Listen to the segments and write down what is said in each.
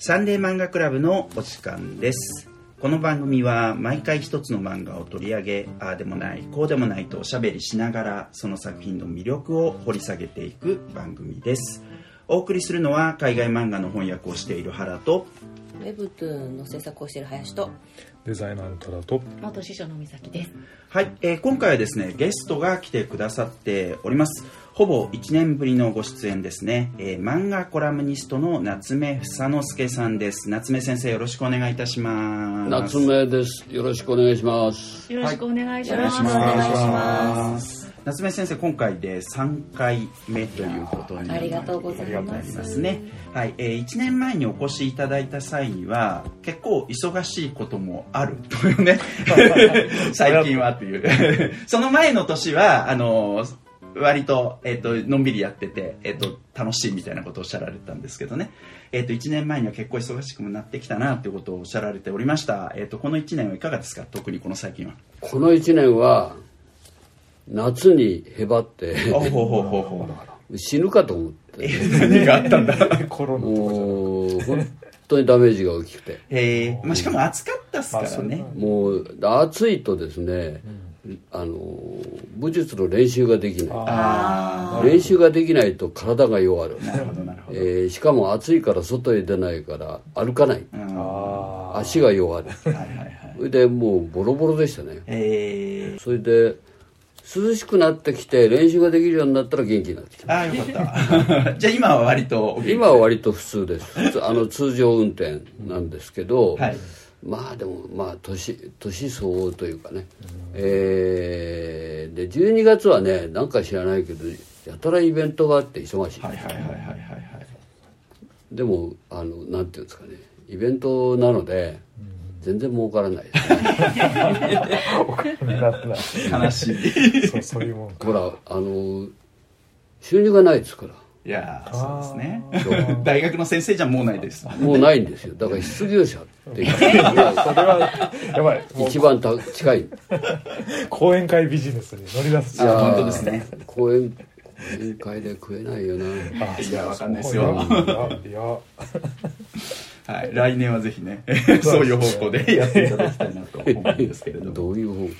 サンデー漫画クラブのお時間です。この番組は毎回一つの漫画を取り上げああでもないこうでもないとおしゃべりしながらその作品の魅力を掘り下げていく番組です。お送りするのは海外漫画の翻訳をしている原とウェブトゥーンの制作をしている林とデザイナーのトラと元師匠の美咲です。はい、えー今回はですねゲストが来てくださっておりますほぼ1年ぶりのご出演ですね、えー漫画コラムニストの夏目房之助さんです夏目先生よろしくお願いいたします夏目です。よろしくお願いします。よろしくお願いします。よろしくお願いします。夏目先生今回で3回目ということになりありがとうございまますすね、はい。えー、1年前にお越しいただいた際には結構忙しいこともあるというね。最近はという。その前の年はあの割と,、えっとのんびりやってて、えっと楽しいみたいなことをおっしゃられたんですけどね、えっと1年前には結構忙しくもなってきたなということをおっしゃられておりました、えっとこの1年はいかがですか？特にこの最近は。この一年は、夏にへばって、ほうほうほうほうほう。死ぬかと思って、何があったんだ？コロナとか本当にダメージが大きくて。え。ーまあ、しかも暑かったっすからね、もう、暑いとですね、あの、武術の練習ができない。あ練習ができないと体が弱る。あなるほどなるほど、えーしかも暑いから外へ出ないから歩かない。うん。あ足が弱る。はいはいはい。それでもうボロボロでしたね。え。ー、それで涼しくなってきて練習ができるようになったら元気になってきたああよかった。じゃあ今は割と今は割と普通です。あの通常運転なんですけど、はい。まあでもまあ年年相応というかね、えーで12月はねなんか知らないけどやたらイベントがあって忙しい、はいはいはいはいはいはい。でもあのなんていうんですかね。イベントなので全然儲からない。ですねあならない悲しい。そうそういうもんか。ほらあの収入がないですから。いやーそうですね。大学の先生じゃもうないです。もうないんですよ。だから失業者っていう。それはやばい。一番た近い。講演会ビジネスに乗り出す。いやー本当ですね。講演講演会で食えないよな。あいやわかんないですよ。いやはい。来年はぜひね そういう方向で。やっていただきたいなと思うんですけれども。どういう方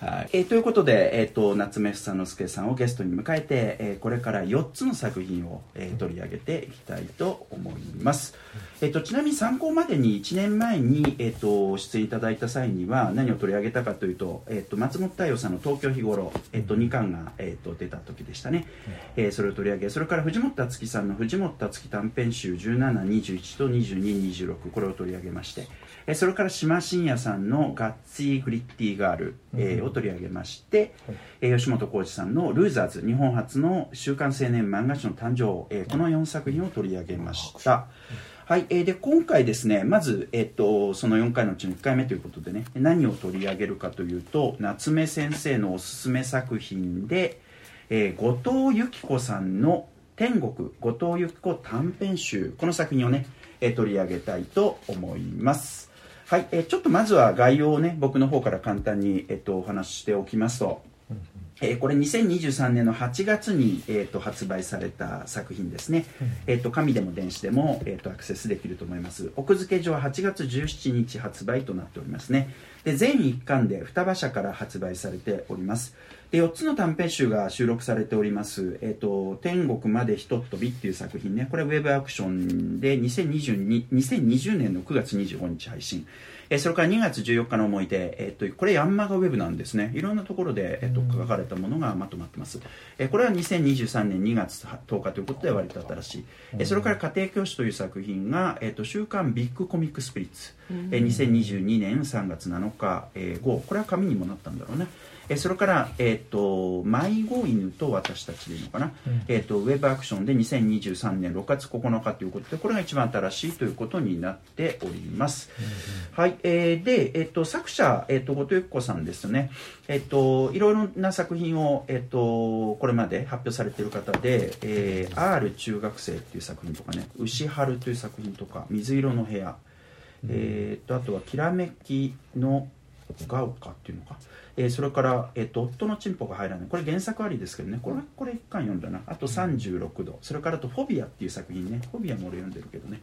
はい。えーということで、えー、と夏目房之助さんをゲストに迎えて、えーこれから4つの作品を、えー取り上げていきたいと思います、えー、とちなみに参考までに1年前に、えー、と出演いただいた際には何を取り上げたかというと,、えー、と松本太陽さんの「東京日頃、えー、と2巻が、えー、と出た時でしたね、えーそれを取り上げそれから藤本達樹さんの藤本達樹短編集1721と2226これを取り上げましてえーそれから島信也さんの「ガッツィー・グリッティ・ガール」えーを取り上げまして、えー吉本浩二さんの「ルーザーズ」日本初の週刊青年漫画誌の誕生、えーこの4作品を取り上げました。はい、えーで今回ですねまず、えっとその4回のうちの1回目ということでね何を取り上げるかというと夏目先生のおすすめ作品で、えー後藤由紀子さんの「天国後藤由紀子短編集」この作品をね、えー取り上げたいと思います。はい、えーちょっとまずは概要をね僕の方から簡単に、えっとお話ししておきますと、えーこれ2023年の8月に、えー、と発売された作品ですね、えー、と紙でも電子でも、えー、とアクセスできると思います。奥付け上は8月17日発売となっておりますね。で全1巻で双葉社から発売されておりますで4つの短編集が収録されております「えー、と天国までひとっ飛び」っていう作品ね。これウェブアクションで2022 2020年の9月25日配信。えーそれから2月14日の思い出、えー、とこれヤンマガウェブなんですね。いろんなところで、えー、と書かれたものがまとまってます、えーこれは2023年2月10日ということで割と新しい、えーそれから家庭教師という作品が、えー、と週刊ビッグコミックスピリッツ、えー2022年3月7日、えー号。これは紙にもなったんだろうねえーそれから、えー、と迷子犬と私たちでいいのかな、えー、とウェブアクションで2023年6月9日ということでこれが一番新しいということになっております、はいえーで、えー、と作者、えー、と後藤由紀子さんですね、えー、といろいろな作品を、えー、とこれまで発表されている方で「えー R 中学生」っていう作品とかね「牛春」という作品とか「水色の部屋」えー、とあとは「きらめきのが丘」っていうのか、えーそれから、えーと「夫のチンポが入らない」これ原作ありですけどね。これこれ一巻読んだな。あと36度。それからあと「フォビア」っていう作品ね。フォビアも俺読んでるけどね。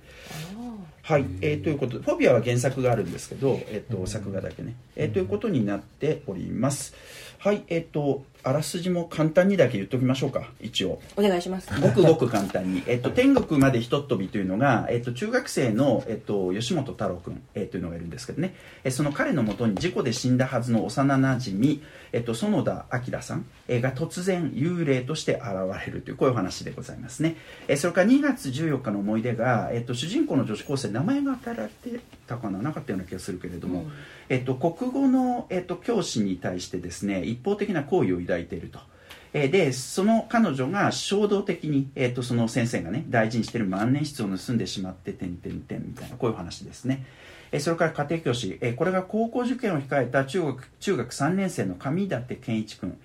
はい、えーということで、フォビアは原作があるんですけど、えっ、と、作画だけね、えーということになっております。はい、えっ、と、あらすじも簡単にだけ言っておきましょうか、一応。お願いします。ごくごく簡単に、えっと、天国までひとっ飛びというのが、えっと、中学生の、えっと、吉本太郎君、えーというのがいるんですけどね、えその彼のもとに事故で死んだはずの幼なじみ、えっと、園田明さん、えーが突然幽霊として現れるというこういうお話でございますね、えそれから2月14日の思い出が、えっと、主人公の女子高生名前が与えられてたかななかったような気がするけれども、うん。えっと、国語の、えっと、教師に対してですね一方的な好意を抱いていると。えでその彼女が衝動的に、えー、とその先生がね大事にしてる万年筆を盗んでしまって点々点みたいなこういう話ですね、えそれから家庭教師、えこれが高校受験を控えた中学中学3年生の上舘健一君。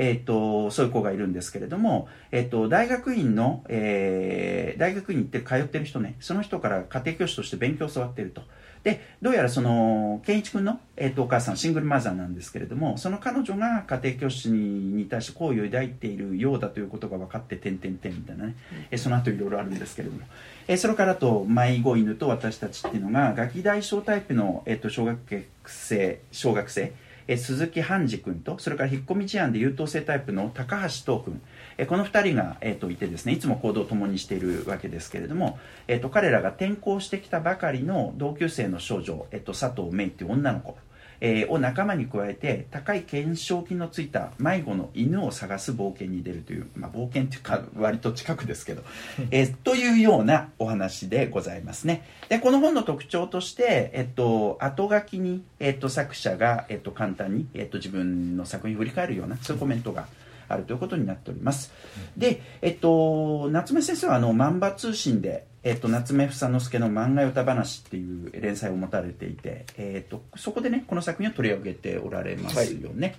えー、とそういう子がいるんですけれども、えー、と大学院の、え大学院に行って通ってる人ねその人から家庭教師として勉強を教わっていると。でどうやらその健一君の、えー、とお母さんシングルマザーなんですけれどもその彼女が家庭教師に対して好意を抱いているようだということが分かって点々点みたいなね、えーその後いろいろあるんですけれども、えーそれからあと迷子犬と私たちっていうのがガキ大小タイプの、えー、と小学生小学生。えー鈴木半次君とそれから引っ込み思案で優等生タイプの高橋東君えーこの2人が、えー、といてですねいつも行動を共にしているわけですけれども、えー、と彼らが転校してきたばかりの同級生の少女、えー、と佐藤芽衣っていう女の子、えーを仲間に加えて高い懸賞金のついた迷子の犬を探す冒険に出るという、まあ、冒険というか割と近くですけど、えーというようなお話でございますね。でこの本の特徴として、えっと、後書きに、えっと、作者が、えっと、簡単に、えっと、自分の作品を振り返るようなそういうコメントがあるということになっております。で、えっと、夏目先生はあの漫画通信で、えっと、夏目房之助の漫画よた話っていう連載を持たれていて、えっと、そこでねこの作品を取り上げておられますよね。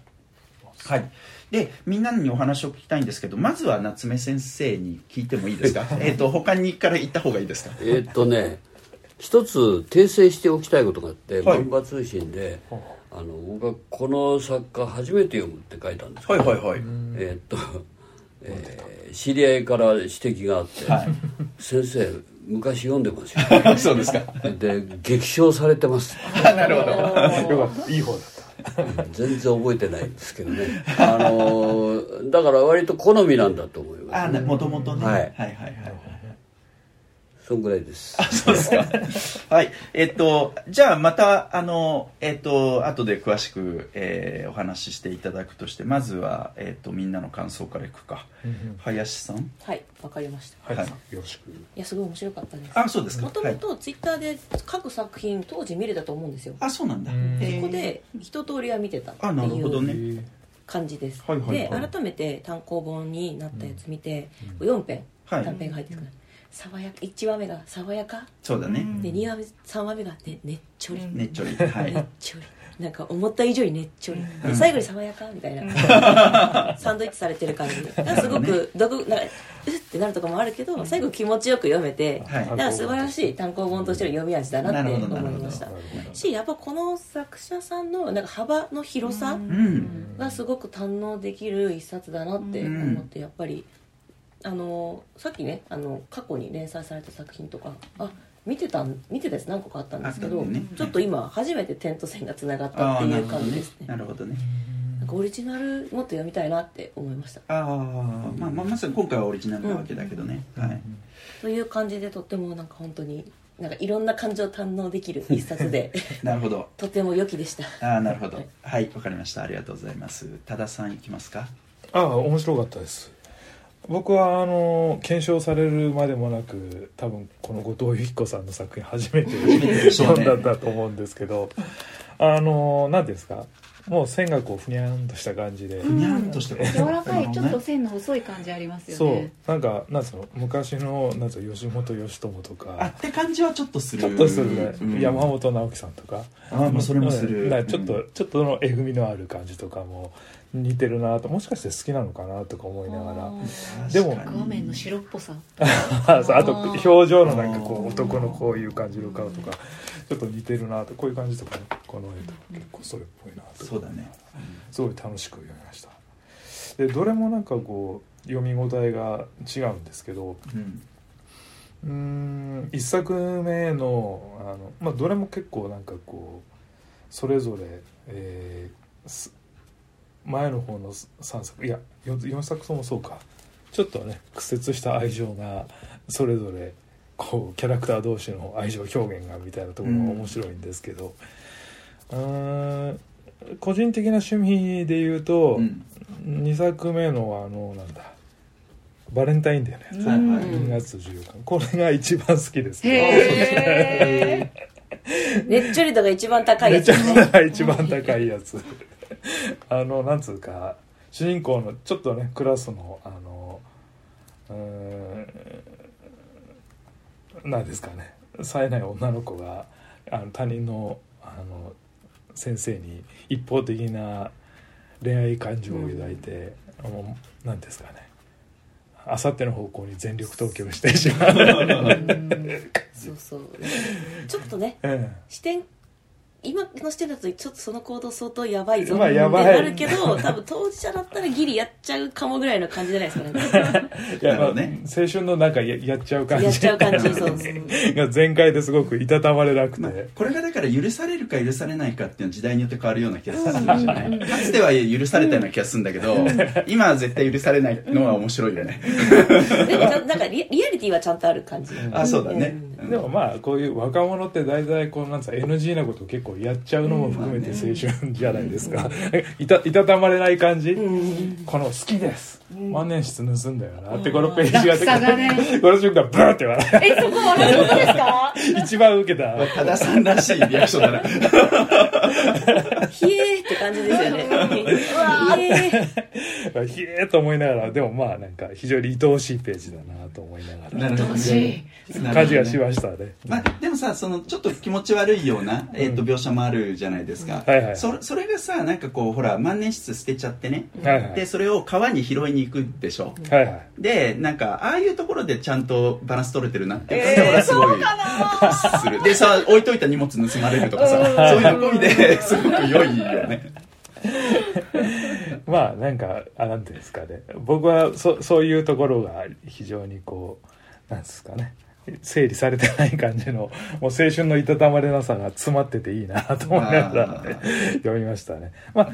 はい、でみんなにお話を聞きたいんですけどまずは夏目先生に聞いてもいいですか？えっと他にから言った方がいいですか？えーっとね一つ訂正しておきたいことがあって、はい。漫画通信であの僕はこの作家初めて読むって書いたんですけど、はいはいはい。えーっと、えー知り合いから指摘があって、はい。先生昔読んでますよ。そうですか。で激賞されてます。なるほど。よかったいい方だった。全然覚えてないんですけどね。あのーだから割と好みなんだと思います、あなもともとね、はい。はいはいはいそんぐらいです。そうですか。はい。えっと、じゃあまた、あの、えっと、後で詳しく、えーお話ししていただくとして、まずは、えっと、みんなの感想からいくか。林さん？はいわかりました。はい、はいよろしく。いやすごい面白かったです。あ、そうですか。もとはい。もとツイッターで各作品当時見れたと思うんですよ。あ、そうなんだ。そこで一通りは見てたってあ、なるほどいうね。感じです、はいはいはい。で改めて単行本になったやつ見て、4編。はい。短編が入ってくる、爽やか1話目が爽やか？そうだね。で2話目3話目がねねっちょり、ねっちょり。はい。ねっちょり。なんか思った以上にねっちょり。で最後に爽やかみたいな。サンドイッチされてる感じ。がすごく毒なんかうってなるとかもあるけど最後気持ちよく読めて、はい。だから素晴らしい単行本としての読み味だなって思いました。しやっぱこの作者さんのなんか幅の広さうん。がすごく堪能できる一冊だなって思ってやっぱりあのさっきねあの過去に連載された作品とかあ見てたん見てたやつ何個かあったんですけど、あねちょっと今初めて点と線がつながったっていう感じですねなるほどね。なんかオリジナルもっと読みたいなって思いましたああ、まあ、まあ、まさに今回はオリジナルなわけだけどね。はい。という感じでとってもなんか本当になんかいろんな感情を堪能できる一冊で なるほど。とても良きでしたああ、なるほど。はい、わかりました。ありがとうございます。多田さんいきますか？ああ面白かったです僕はあの検証されるまでもなく多分この後藤由紀子さんの作品初めて読んだんだと思うんですけどあの何ていうんですか？もう線がこうふにゃんとした感じで、ふにゃんとして柔らかいちょっと線の細い感じありますよそう。ねなんかなんつうの昔のなんつうの吉本義朝とあかって感じはちょっとする。ちょっとするね、うん。山本直樹さんとか。あーまあそれもする。うちょっと、うん。ちょっとのえぐみのある感じとかも似てるなと。もしかして好きなのかなとか思いながら。でも画面の白っぽさ。あと表情のなんかこう男のこういう感じの顔とかちょっと似てるなとこういう感じとかねこの絵とか結構それっぽいなと。そうだね。すごい楽しく読みました。でどれもなんかこう読み応えが違うんですけどうん。うーん一作目のの、まあ、どれも結構なんかこうそれぞれ、えーす前の方の3作いや 4, 作ともそうか。ちょっとね屈折した愛情がそれぞれこうキャラクター同士の愛情表現がみたいなところが面白いんですけど、うーん個人的な趣味で言うと、うん。2作目のあのなんだバレンタインデーのやつ、はいはい。2月14日。これが一番好きです。ねへねっちょり度が一番高いやつね。めちゃ一番高いやつ。あのなんつうか主人公のちょっとねクラスのあのうーんなんですかね。冴えない女の子があの他人のあの先生に一方的な恋愛感情を抱いて、もうなんですかね。あさっての方向に全力投球してしまう、そうそう。ちょっとねうん 視点今の視点だとちょっとその行動相当やばいぞってまあやばい。なるけど多分当事者だったらギリやっちゃうかもぐらいの感じじゃないですかね。い やなるほどね。青春のなんかややっちゃう感じ。やっちゃう感じ。そうそうが全開ですごくいたたまれなくて、まあ、これがだから許されるか許されないかっていうのは時代によって変わるような気がするんですよね。かつては許されたような気がするんだけど 今は絶対許されないのは面白いよね。でもなんかリリアリティはちゃんとある感じ。あそうだねでもまあこういう若者って大体こうなんつうか NG なこと結構やっちゃうのも含めて青春じゃないですか、いたいたたまれない感じ、この「好きです、万年筆盗んだよな」ってこのページが出てこの瞬間ブーって笑えそこ笑うですか？う一番受けた。多田さんらしいリアクションだな。ひえーって感じですよね。うわー。ひえー。と思いながらでもまあなんか非常に愛おしいページだなと思いながら。なるほ感じがしましたね。まあ、でもさそのちょっと気持ち悪いような、えー、と描写もあるじゃないですか、はいはい。そそれがさなんかこうほら万年筆捨てちゃってね、はいはい。でそれを川に拾いに行くでしょ、はいはい。でなんかああいうところでちゃんとバランス取れてるなっていう感じがすごい。する。でさ置いといた荷物盗まれるとかさそういうの込みですごく良いよね。まあなんかあなんていうんですかね。僕はそそういうところが非常にこうなんですかね整理されてない感じのもう青春のいたたまれなさが詰まってていいなと思いながら読みましたね。まあ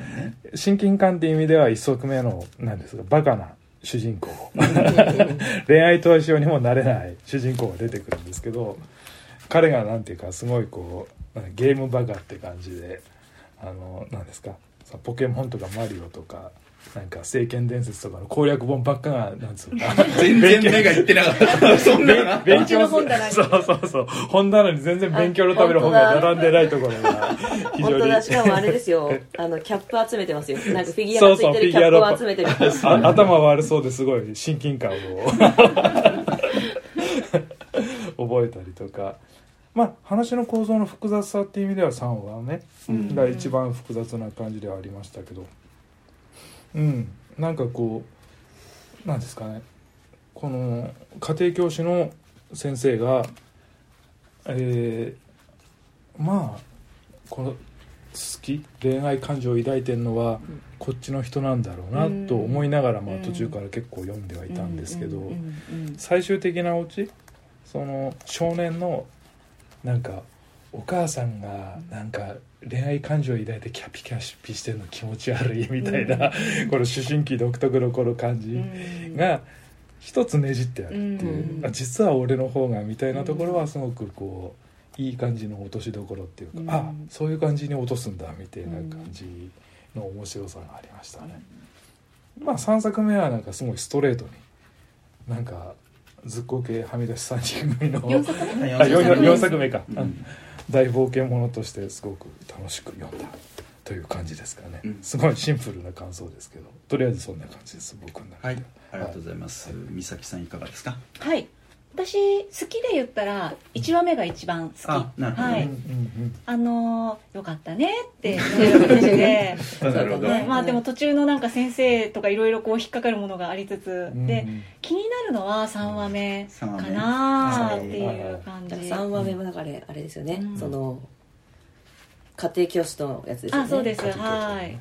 親近感っていう意味では一足目のなんですかバカな主人公。恋愛投資用にもなれない主人公が出てくるんですけど彼がなんていうかすごいこうゲームバカって感じであのなんですかポケモンとかマリオとかなんか聖剣伝説とかの攻略本ばっかがなんつうか 全然目がいってなかった。そんなのな。勉うちの本棚にそうそうそう。本棚に全然勉強のための本が並んでないところが非常に。本当だ。しかもあれですよ。あのキャップ集めてますよ。なんかフィギュアそうそうがついてる。キャップを集めてる。あ頭悪そうです。ごい。親近感を覚えたりとか。まあ話の構造の複雑さっていう意味では3話ね、うん。が一番複雑な感じではありましたけどうん。なんかこうなんですかね。この家庭教師の先生がえーまあこの好き恋愛感情を抱いてるのはこっちの人なんだろうなと思いながら、まあ、途中から結構読んではいたんですけど、最終的なオチその少年のなんかお母さんがなんか恋愛感情を抱いてキャピキャピしてるの気持ち悪いみたいな、この思春期独特のこの感じうん。が一つねじってあるっていう、うん。あ実は俺の方がみたいなところはすごくこういい感じの落としどころっていうか、うん。あそういう感じに落とすんだみたいな感じの面白さがありましたね。まあ3作目はなんかすごいストレートになんかずっこけはみ出し3人組の四作目？あ 4, 目。作目か、うん。うん大冒険ものとしてすごく楽しく読んだという感じですかね、うん。すごいシンプルな感想ですけどとりあえずそんな感じです僕の中で。はい。ありがとうございます、美咲さんいかがですか？はい私好きで言ったら1話目が一番好き。あなるほど。ねはい。うんうんあのーよかったねっていう感じでなるほど、ね。まあでも途中のなんか先生とかいろいろこう引っかかるものがありつつ。うんで気になるのは3話目三話目かなーっていう感じ。3話目もだからあれですよね、うん。その家庭教師のやつですよね。あそうです。家庭教師はい。はいはい。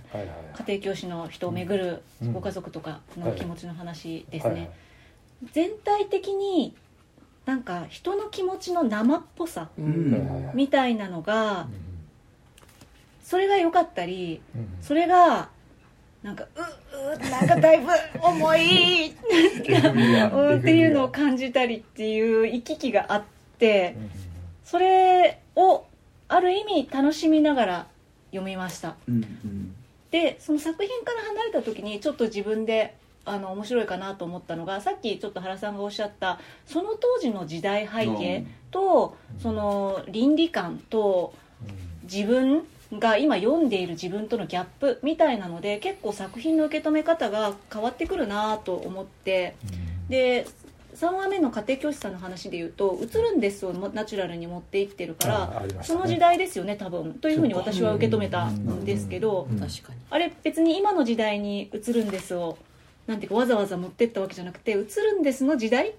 家庭教師の人を巡るうんご家族とかの気持ちの話ですね、はいはい。全体的になんか人の気持ちの生っぽさうん。みたいなのがそれが良かったりうん。それがなんかううなんかだいぶ重い うんっていうのを感じたりっていう行き来があってそれをある意味楽しみながら読みました。うんうん。でその作品から離れた時にちょっと自分であの面白いかなと思ったのがさっきちょっと原さんがおっしゃったその当時の時代背景とその倫理観と自分が今読んでいる自分とのギャップみたいなので結構作品の受け止め方が変わってくるなと思って。で3話目の家庭教師さんの話で言うと「映るんです」をナチュラルに持っていってるから。ね。その時代ですよね多分。というふうに私は受け止めたんですけどうん。あれ別に今の時代に映るんですをなんていうかわざわざ持ってったわけじゃなくて映るんですの時代？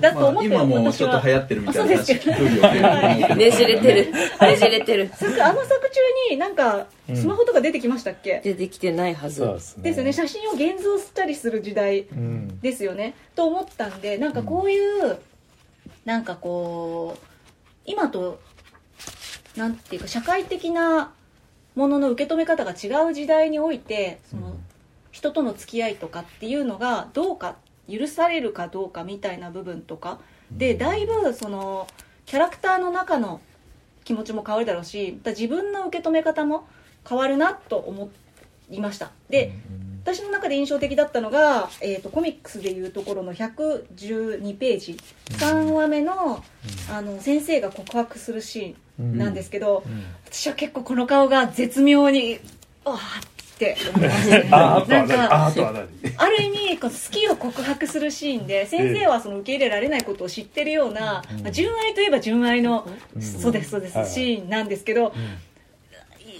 だと思ってまあ、今もちょっと流行ってるみたいな話あそうですか。聞くよねねじれてる。ねじれてる。作あの作中になんかスマホとか出てきましたっけ、出てきてないはず。そうですね。ですよね。写真を現像したりする時代うん。ですよね。と思ったんでなんかこういう、なんかこう今となんていうか社会的なものの受け止め方が違う時代においてその、人との付き合いとかっていうのがどうか許されるかどうかみたいな部分とかでだいぶそのキャラクターの中の気持ちも変わるだろうしまた自分の受け止め方も変わるなと思いました。で、私の中で印象的だったのが、えー、とコミックスでいうところの112ページ。3話目のあの先生が告白するシーンなんですけど、うん。私は結構この顔が絶妙にあーって思いましたね。ある意味こう好きを告白するシーンで先生はその受け入れられないことを知ってるような、まあ純愛といえば純愛の、そうですそうです、はいシーンなんですけど、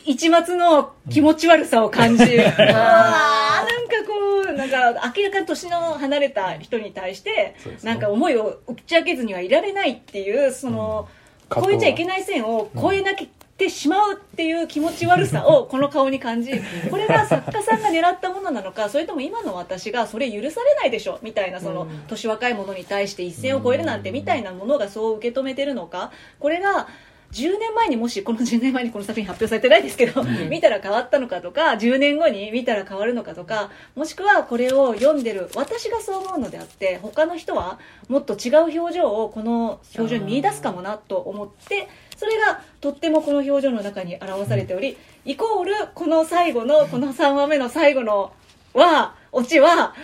一末の気持ち悪さを感じ、あーなんかこうなんか明らかに年の離れた人に対して、なんか思いを打ち明けずにはいられないっていうその、うん。超えちゃいけない線を超えなきてしまうっていう気持ち悪さ をこの顔に感じこれが作家さんが狙ったものなのかそれとも今の私がそれ許されないでしょみたいなその年若い者に対して一線を越えるなんてみたいなものがそう受け止めてるのかこれが10年前にもしこの10年前にこの作品発表されてないですけど、見たら変わったのかとか10年後に見たら変わるのかとかもしくはこれを読んでる私がそう思うのであって他の人はもっと違う表情をこの表情に見出すかもなと思ってそれがとってもこの表情の中に表されており、イコールこの最後のこの3話目の最後のはオチは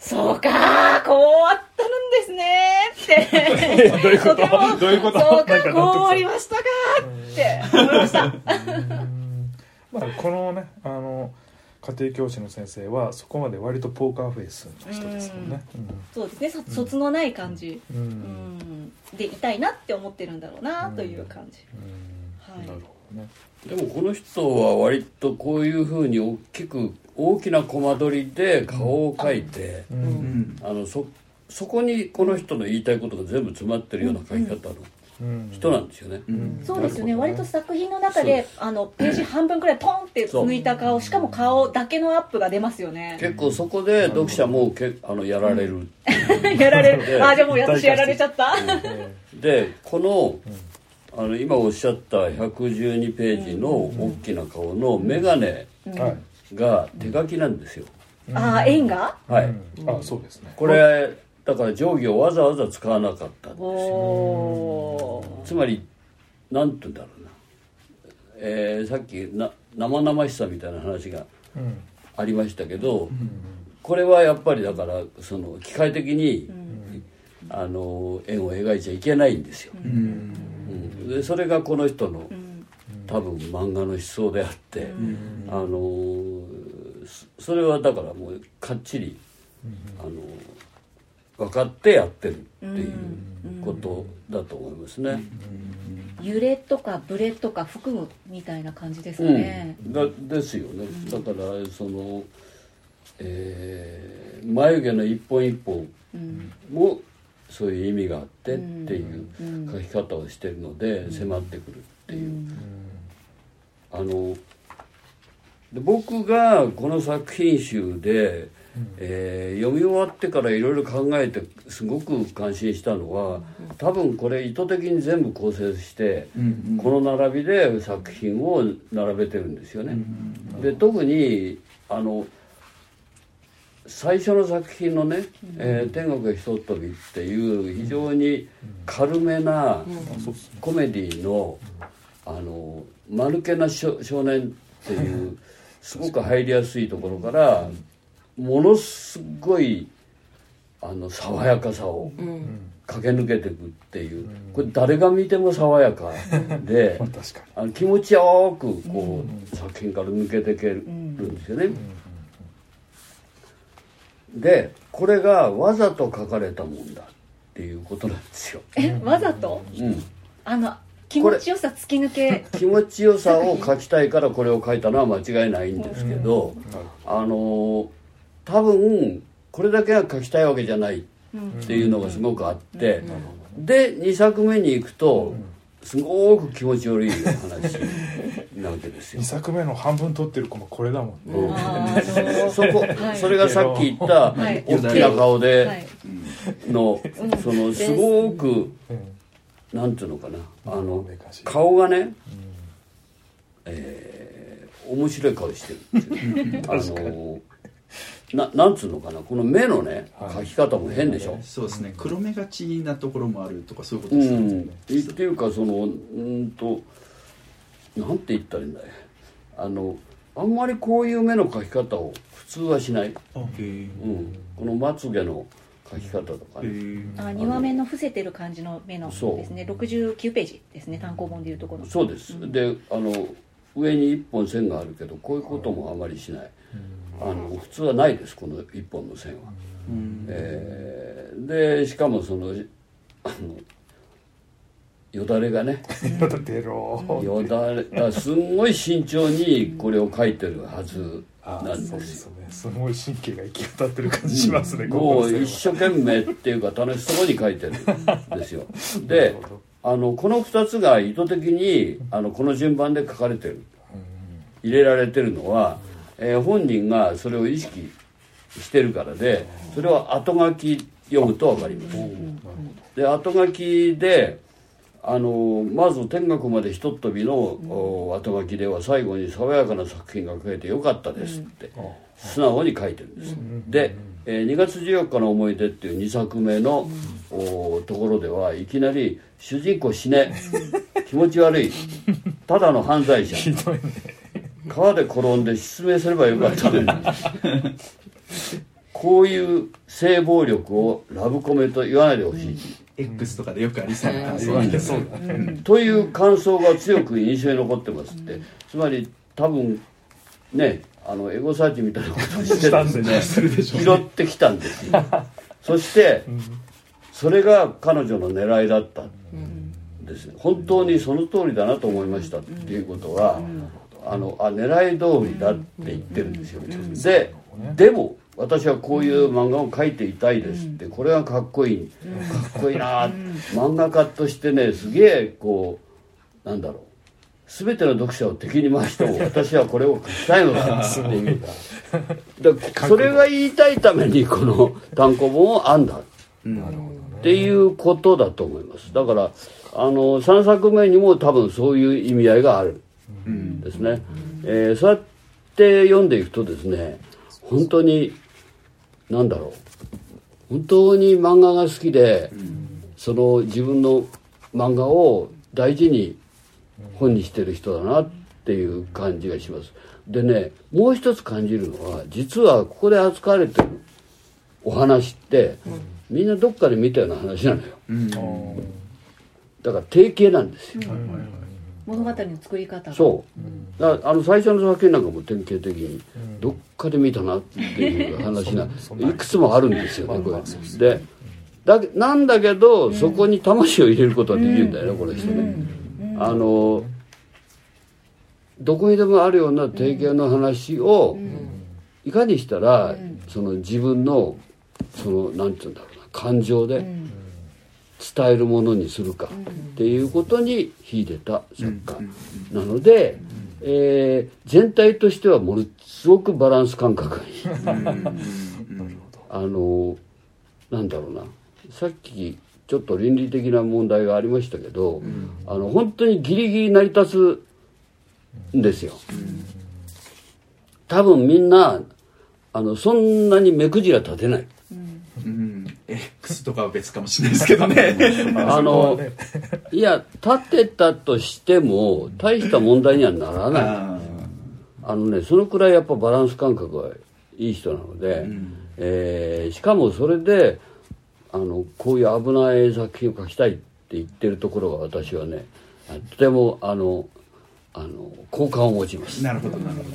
そうかこうあったんですねって。どういうこと？とてもどういうこと？そうなんか納得かこうありましたかって思いましたまあこのねあの家庭教師の先生はそこまで割とポーカーフェイスの人ですもんね。そうですね。さ卒のない感じ、うん。うん。うんでいたいなって思ってるんだろうなという感じ、はいうん。なるほどね。でもこの人は割とこういうふうに大きく大きなコマ撮りで顔を描いて、ううん。んあのそそこにこの人の言いたいことが全部詰まってるような描き方の。うん人なんですよね、うん。そうですよね。割と作品の中であのページ半分くらいポンって抜いた顔しかも顔だけのアップが出ますよね。結構そこで読者もけあのやられる、やられる。あじゃあもう私やられちゃった。えでこの,、あの今おっしゃった112ページの大きな顔の眼鏡が手書きなんですよ、あ円が？はい、うん。あそうですね。これだから定規をわざわざ使わなかったおおつまりなんて言うんだろうな、えーさっきな生々しさみたいな話がうん。ありましたけど、これはやっぱりだからその機械的に、あの円を描いちゃいけないんですよ、うん。うん。でそれがこの人の、多分漫画の思想であって、あのそそれはだからもうかっちり、あの分かってやってるっていうことだと思いますね。揺れとかブレとか含むみたいな感じですうん。かね、だですよね、だからその、えー眉毛の一本一本もそういう意味があってっていう書き方をしてるので迫ってくるっていう、あので僕がこの作品集でえー読み終わってからいろいろ考えてすごく感心したのは多分これ意図的に全部構成して、この並びで作品を並べてるんですよね。で特にあの最初の作品のね「えー天国へひとっ飛び」っていう非常に軽めなコメディのあの間抜けな少少年っていうすごく入りやすいところからものすごいあの爽やかさを駆け抜けていくっていう。これ誰が見ても爽やかで あの気持ちよくこう作品から抜けていけるんですよね。でこれがわざと書かれたもんだっていうことなんですよ。えわざと？うん。あの気持ちよさ突き抜け？気持ちよさを書きたいからこれを書いたのは間違いないんですけど、あの多分これだけは書きたいわけじゃないっていうのがすごくあって、で2作目に行くとすごく気持ち悪い話なわけですよ。2。作目の半分撮ってる子もこれだもんね。うん。そこ、はい。それがさっき言ったはい。大きな顔はでい。の、そのすごくうんなんていうのかな。あの顔がね、えー面白い顔してるんですよあのななんつうのかなこの目のねはい。描き方も変でしょ、そうですね。黒目がちなところもあるとかそういうことうですね、ん、っていうかそのうんとなんて言ったらいいんだい？あのあんまりこういう目の描き方を普通はしない、うん、このまつげの描き方とかへね、え。あ2話目の伏せてる感じの目のそう。ですね69ページですね単行本でいうところ。のそうです、であの上に一本線があるけどこういうこともあまりしない、あの普通はないですこの一本の線は、えーでしかもそのあのよだれがね。よだれがすんごい慎重にこれを書いてるはずあなんですよ。ね。すごい神経が行き渡ってる感じしますねもうここの線は。一生懸命っていうか楽しそうに書いてるんですよ。であのこの2つが意図的にあのこの順番で書かれてる。入れられてるのは、えー本人がそれを意識してるからでそれは後書き読むと分かります。で後書きであのまず天国までひとっ飛びの、お後書きでは最後に爽やかな作品が書けてよかったですって、素直に書いてるんです、で、えー2月14日の思い出」っていう2作目の、おところではいきなり「主人公死ね。気持ち悪い。ただの犯罪者 川で転んで失明すればよかったのに。こういう性暴力をラブコメと言わないでほしい、X とかでよくありそうな感想なんですそうだねという感想が強く印象に残ってますって、つまり多分ねあのエゴサーチみたいなことをしてしたんでね。拾ってきたんですよ。そしてそれが彼女の狙いだったですね本当にその通りだなと思いましたっていうことはあのあ狙い通りだって言ってるんですよ。ででも私はこういう漫画を描いていたいですってこれはかっこいい。かっこいいな漫画家としてねすげえこうなんだろう。全ての読者を敵に回しても 私はこれを書きたいのだっていうか。だそれが言いたいためにこの単行本を編んだ。っていうことだと思います。だからあの3作目にも多分そういう意味合いがある。んですね、えーそうやって読んでいくとですね本当に何だろう。本当に漫画が好きで、その自分の漫画を大事に本にしてる人だなっていう感じがします。でねもう一つ感じるのは実はここで扱われてるお話って、みんなどっかで見たような話なのよ。だから定型なんですよ、物語の作り方が。そう。だからあの最初の作品なんかも典型的にどっかで見たなっていう話がいくつもあるんですよねこれ。でだけなんだけどそこに魂を入れることはできるんだよねこの人ね。あのどこにでもあるような定型の話をいかにしたらその自分のそのなんて言うんだろうな感情で伝えるものにするかっていうことに秀でた作家。なので、えー全体としてはものすごくバランス感覚がいい。あのなんだろうな。さっきちょっと倫理的な問題がありましたけど、あの本当にギリギリ成り立つんですよ、多分みんなあのそんなに目くじら立てない。うん、X とかは別かもしれないですけどね。あの いや立てたとしても大した問題にはならない。ああのねそのくらいやっぱバランス感覚がいい人なので、えーしかもそれであのこういう危ない作品を描きたいって言ってるところが私はねあとてもあのあの好感を持ちます。ーなるほどなるほど、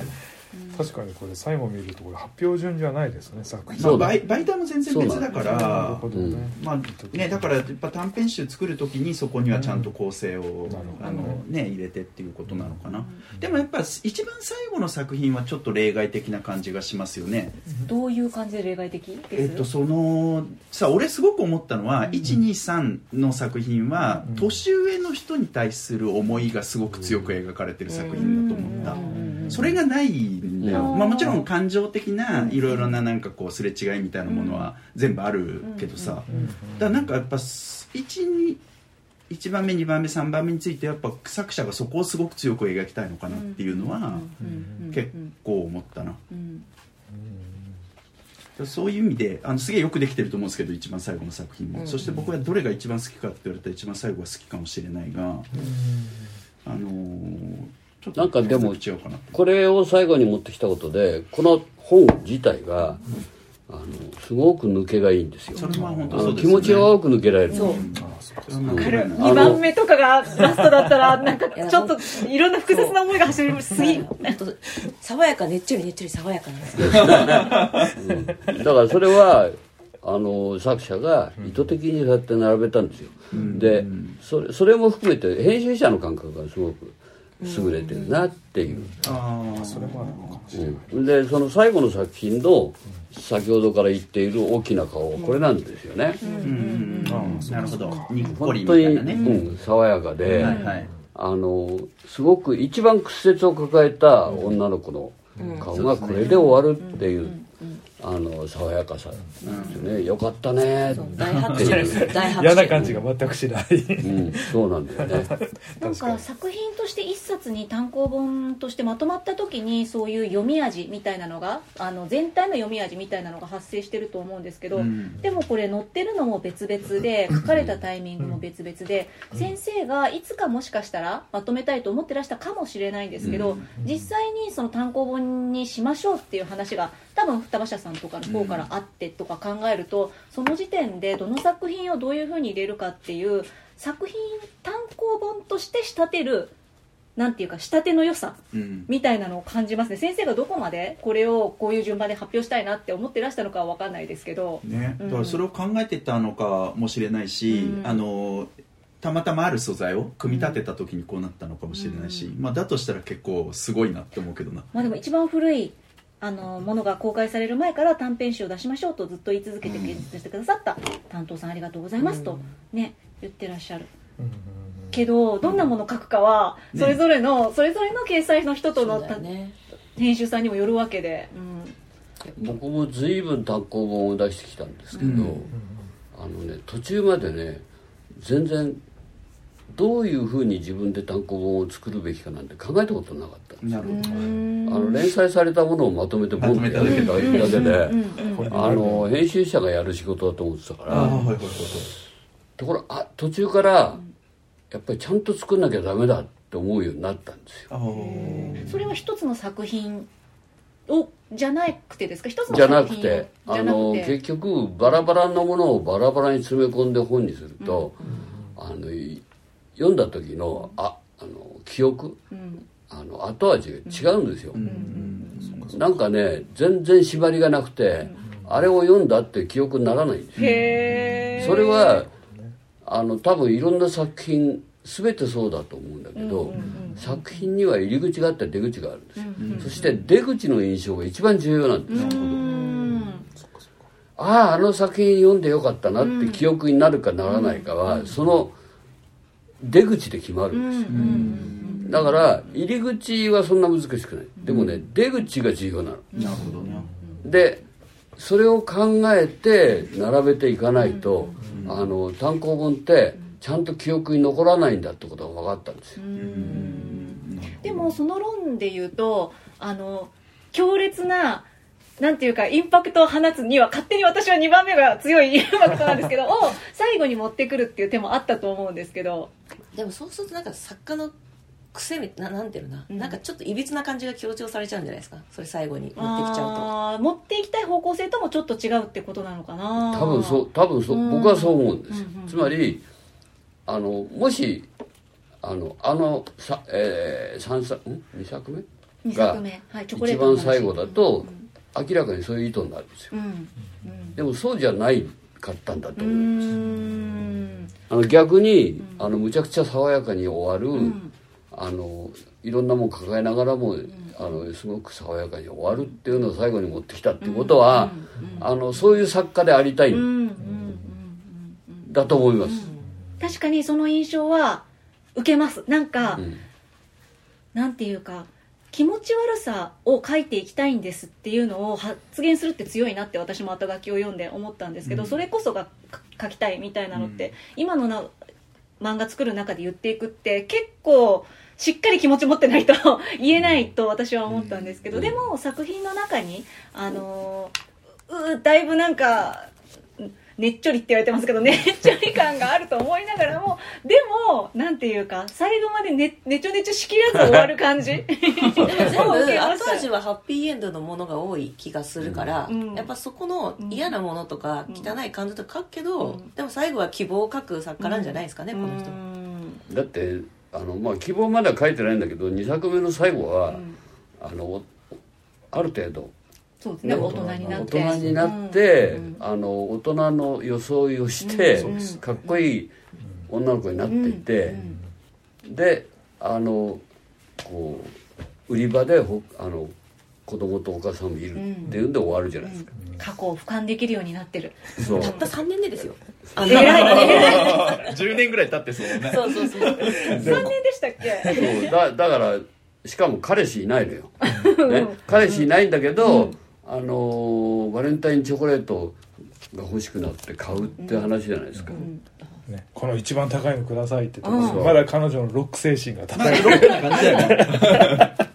確かにこれ最後見るとこれ発表順じゃないですね作品。まあ、そうだ媒媒体も全然別だかなるらほどね、まあね、だからやっぱ短編集作る時にそこにはちゃんと構成を、なるほどあのね、入れてっていうことなのかな、でもやっぱ一番最後の作品はちょっと例外的な感じがしますよね、どういう感じで例外的です？えっとそのさ俺すごく思ったのは、123の作品はうん。年上の人に対する思いがすごく強く描かれてる作品だと思った、それがないんだよ、うん。まあ、もちろん感情的ないろいろななんかこうすれ違いみたいなものは全部あるけどさ、うん。だからなんかやっぱ1 1番目2番目3番目についてやっぱ作者がそこをすごく強く描きたいのかなっていうのは結構思ったな、そういう意味であのすげえよくできてると思うんですけど一番最後の作品も、そして僕はどれが一番好きかって言われたら一番最後が好きかもしれないが、あのーちょっとなんかでもこれを最後に持ってきたことでこの本自体が、あのすごく抜けがいいんですよ。それは本あ当そうですよね。の気持ちが多く抜けられる。そう。それは間違いない2番目とかがラストだったら なんかちょっといろんな複雑な思いが走りす。ぎ爽やかねっちょりねっちょり爽やかなんです。よだからそれはあの作者が意図的にそうやって並べたんですよ、でそれそれも含めて編集者の感覚がすごく優れてるなっていう、ああそれもあるのかもしれない、うん。でその最後の作品の先ほどから言っている大きな顔これなんですよね、うん。なるほどにっこり本当に、みたいなね、うん、爽やかで、はいはい。あのすごく一番屈折を抱えた女の子の顔がこれで終わるっていう、あの爽やかさですね、よかったね。大拍手です大拍手嫌な感じが全くしない。うん、そうなんだよね。なんか作品として一冊に単行本としてまとまった時にそういう読み味みたいなのがあの全体の読み味みたいなのが発生してると思うんですけど、うん。でもこれ載ってるのも別々で書かれたタイミングも別々で先生がいつかもしかしたらまとめたいと思ってらしたかもしれないんですけど、実際にその単行本にしましょうっていう話が多分双葉社さんとかの方からあってとか考えるとその時点でどの作品をどういうふうに入れるかっていう作品単行本として仕立てるなんていうか仕立ての良さうん。みたいなのを感じますね。先生がどこまでこれをこういう順番で発表したいなって思ってらしたのかは分かんないですけど。ね、うん。だからそれを考えてたのかもしれないし、うん。あのたまたまある素材を組み立てた時にこうなったのかもしれないし、まあ、だとしたら結構すごいなって思うけどな。まあでも一番古いあのものが公開される前から短編集を出しましょうとずっと言い続けて掲出してくださった担当さんありがとうございますとね言ってらっしゃる。けどどんなものを書くかはねそれぞれの、それぞれの掲載の人との編集さんにもよるわけで、うん。僕も随分単行本を出してきたんですけど、うん。あのね途中までね全然どういうふうに自分で単行本を作るべきかなんて考えたことなかったんですなるほど、あの連載されたものをまとめてボンってやるだけで、あの編集者がやる仕事だと思ってたから、ああはいはいはいところあ途中からやっぱりちゃんと作んなきゃダメだって思うようになったんですよ。それは一つの作品をじゃなくてですか？一つのじゃな作品をくてじゃなあのくて結局バラバラなものをバラバラに詰め込んで本にすると、あのい読んだ時のああの記憶？うん。あの後味が違うんですよ、うん。なんかね全然縛りがなくて、あれを読んだって記憶にならないんですよ。それはあの多分いろんな作品全てそうだと思うんだけど、作品には入り口があって出口があるんですよ、そして出口の印象が一番重要なんですよ、うん。あああの作品読んでよかったなって記憶になるかならないかは、その出口で決まるんですよ、だから入り口はそんな難しくない。でもね、出口が重要なの。なるほどね。でそれを考えて並べていかないと、あの単行本ってちゃんと記憶に残らないんだってことが分かったんですよ、でもその論で言うとあの強烈ななんていうかインパクトを放つには勝手に私は2番目が強いインパクトなんですけど を最後に持ってくるっていう手もあったと思うんですけどでもそうするとなんか作家の癖みななんていうのな、うん。なんかちょっといびつな感じが強調されちゃうんじゃないですかそれ最後に持ってきちゃうと。あー持っていきたい方向性ともちょっと違うってことなのかな。多分そう多分そううん。僕はそう思うんです、うんうんつまりあのもしあのあのさ、えー、3作ん？2作目？2作目、はい、チョコレ一ートの話。番最後だと、明らかにそういう意図になるんですよ。うん。うん。でもそうじゃないかったんだとう思います、ん。あの逆に、あのむちゃくちゃ爽やかに終わる、ん。あのいろんなもん抱えながらも、あのすごく爽やかに終わるっていうのを最後に持ってきたっていうことは、あのそういう作家でありたいだと思います、確かにその印象は受けます。なんか、うん。なんていうか気持ち悪さを書いていきたいんですっていうのを発言するって強いなって私も後書きを読んで思ったんですけど、それこそがか書きたいみたいなのって、今のな漫画作る中で言っていくって結構しっかり気持ち持ってないと 言えないと私は思ったんですけど、でも作品の中にあのーうーだいぶなんかねっちょりって言われてますけどねっちょり感があると思いながらもでもなんていうか最後までねねちょねちょしきらず終わる感じ。で も全部後味はハッピーエンドのものが多い気がするから、うん。やっぱそこの嫌なものとか汚い感じとか書くけど、うん。でも最後は希望を書く作家なんじゃないですかね、この人。うん。だってあの、まあ、希望までは書いてないんだけど2作目の最後は、あのおある程度そうですね。大人になって。大人になって、うん。あの大人の装いをして、うん。かっこいい女の子になっていて、であのこう売り場でほあの子供とお母さんもいるっていうんで終わるじゃないですか、過去を俯瞰できるようになってる。そう。たった3年でですよ。あの偉い偉い10年ぐらい経ってそうね。そうそうそう。3年でしたっけ？そうだだからしかも彼氏いないのよ、ね、彼氏いないんだけど、あのバレンタインチョコレートが欲しくなって買うって話じゃないですか、ね、この一番高いのくださいって言ってうんまだ彼女のロック精神が高い。ロックな感じだよね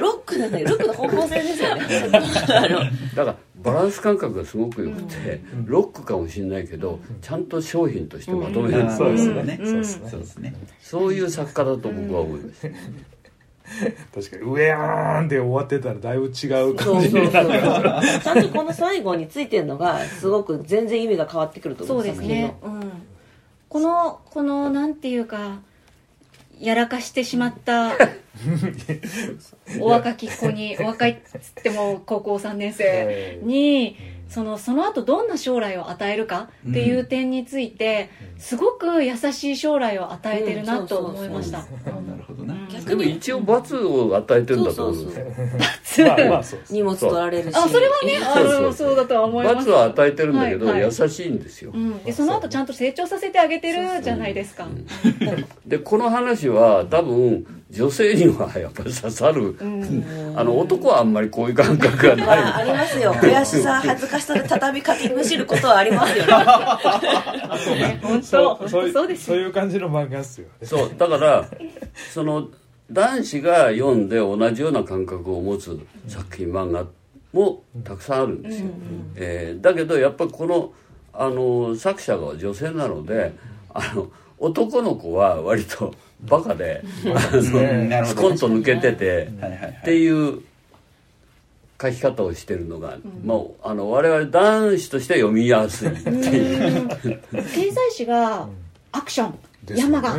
ロックだね。ロックの方向性ですよね。だからバランス感覚がすごく良くて、ロックかもしれないけど、ちゃんと商品としてまとめる、そうですよね、うんそうですね。そうですね。そういう作家だと僕は思います、確かに「ウェーン!」で終わってたらだいぶ違うそう感そうそうじになるちゃんとこの最後についてるのがすごく全然意味が変わってくると思そううですね、うん、このこのなんていうかやらかしてしまった お若き子にお若いっつっても高校3年生にそのその後どんな将来を与えるかっていう点についてすごく優しい将来を与えてるなと思いました。なるほどなでも一応罰を与えてるんだと思う。んですよまあまあ荷物取られるしあそれはねあそうそう。のそうだとは思います。罰は与えてるんだけど、はいはい。優しいんですよ、うん、でその後ちゃんと成長させてあげてるじゃないですか、でこの話は多分女性にはやっぱり刺さる、あの男はあんまりこういう感覚がない、まあありますよ。悔しさ恥ずかしさで畳みかきむしることはありますよね。本当そうそういそうですそういう感じの漫画っすよ。ねそうだからその男子が読んで同じような感覚を持つ作品漫画もたくさんあるんですよ、えーだけどやっぱりこのあの作者が女性なのであの男の子は割とバカで、あのスコンと抜けてて、っていう書き方をしてるのが、まあ、あの我々男子としては読みやすいっていう。経済誌がアクション、ね。山が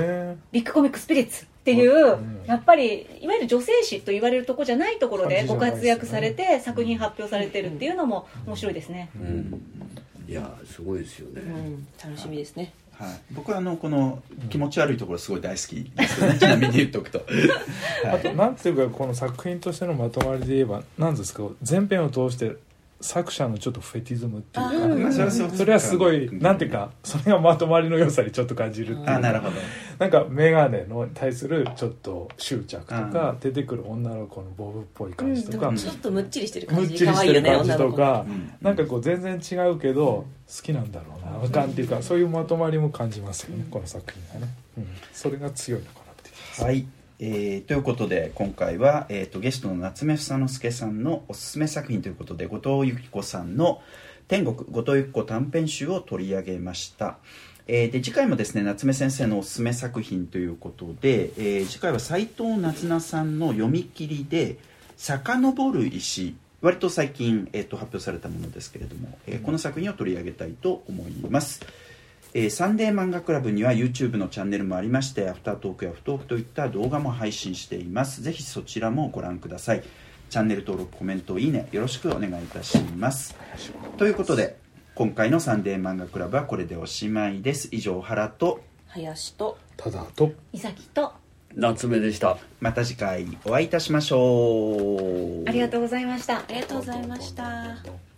ビッグコミックスピリッツっていう、やっぱりいわゆる女性誌と言われるとこじゃないところでご活躍されて作品発表されてるっていうのも面白いですね、うん。いやすごいですよね、うん。楽しみですね。はい、僕はあのこの気持ち悪いところすごい大好きですよね。ちなみに言っとくと、はい。あとなんていうかこの作品としてのまとまりで言えば何ですか？前編を通して作者のちょっとフェティズムっていうか、まあそれはそうそれはすごいなんていうかそれがまとまりの良さにちょっと感じるっていう。かあなるほどなんか眼鏡の対するちょっと執着とか、うん。出てくる女の子のボブっぽい感じとか、でもちょっとむっちりしてるむ感っちりしてじ可愛いよねる感じと女の子。か、うん。なんかこう全然違うけど好きなんだろうなあかんっていうかそういうまとまりも感じますよね、この作品がね、うん、それが強いのかなってはい、えーということで今回は、えー、とゲストの夏目房之助さんのおすすめ作品ということで後藤由紀子さんの「天国後藤由紀子短編集」を取り上げました、えーで次回もですね夏目先生のおすすめ作品ということで、えー次回は斎藤夏菜さんの読み切りで「遡る石」割と最近、えー、と発表されたものですけれども、えこの作品を取り上げたいと思います。えーサンデー漫画クラブには YouTube のチャンネルもありましてアフタートークや不トークといった動画も配信しています。ぜひそちらもご覧ください。チャンネル登録コメントいいねよろしくお願いいたします。ということで今回のサンデー漫画クラブはこれでおしまいです。以上原と林とただと伊崎と夏目でした。また次回お会いいたしましょう。ありがとうございました。ありがとうございました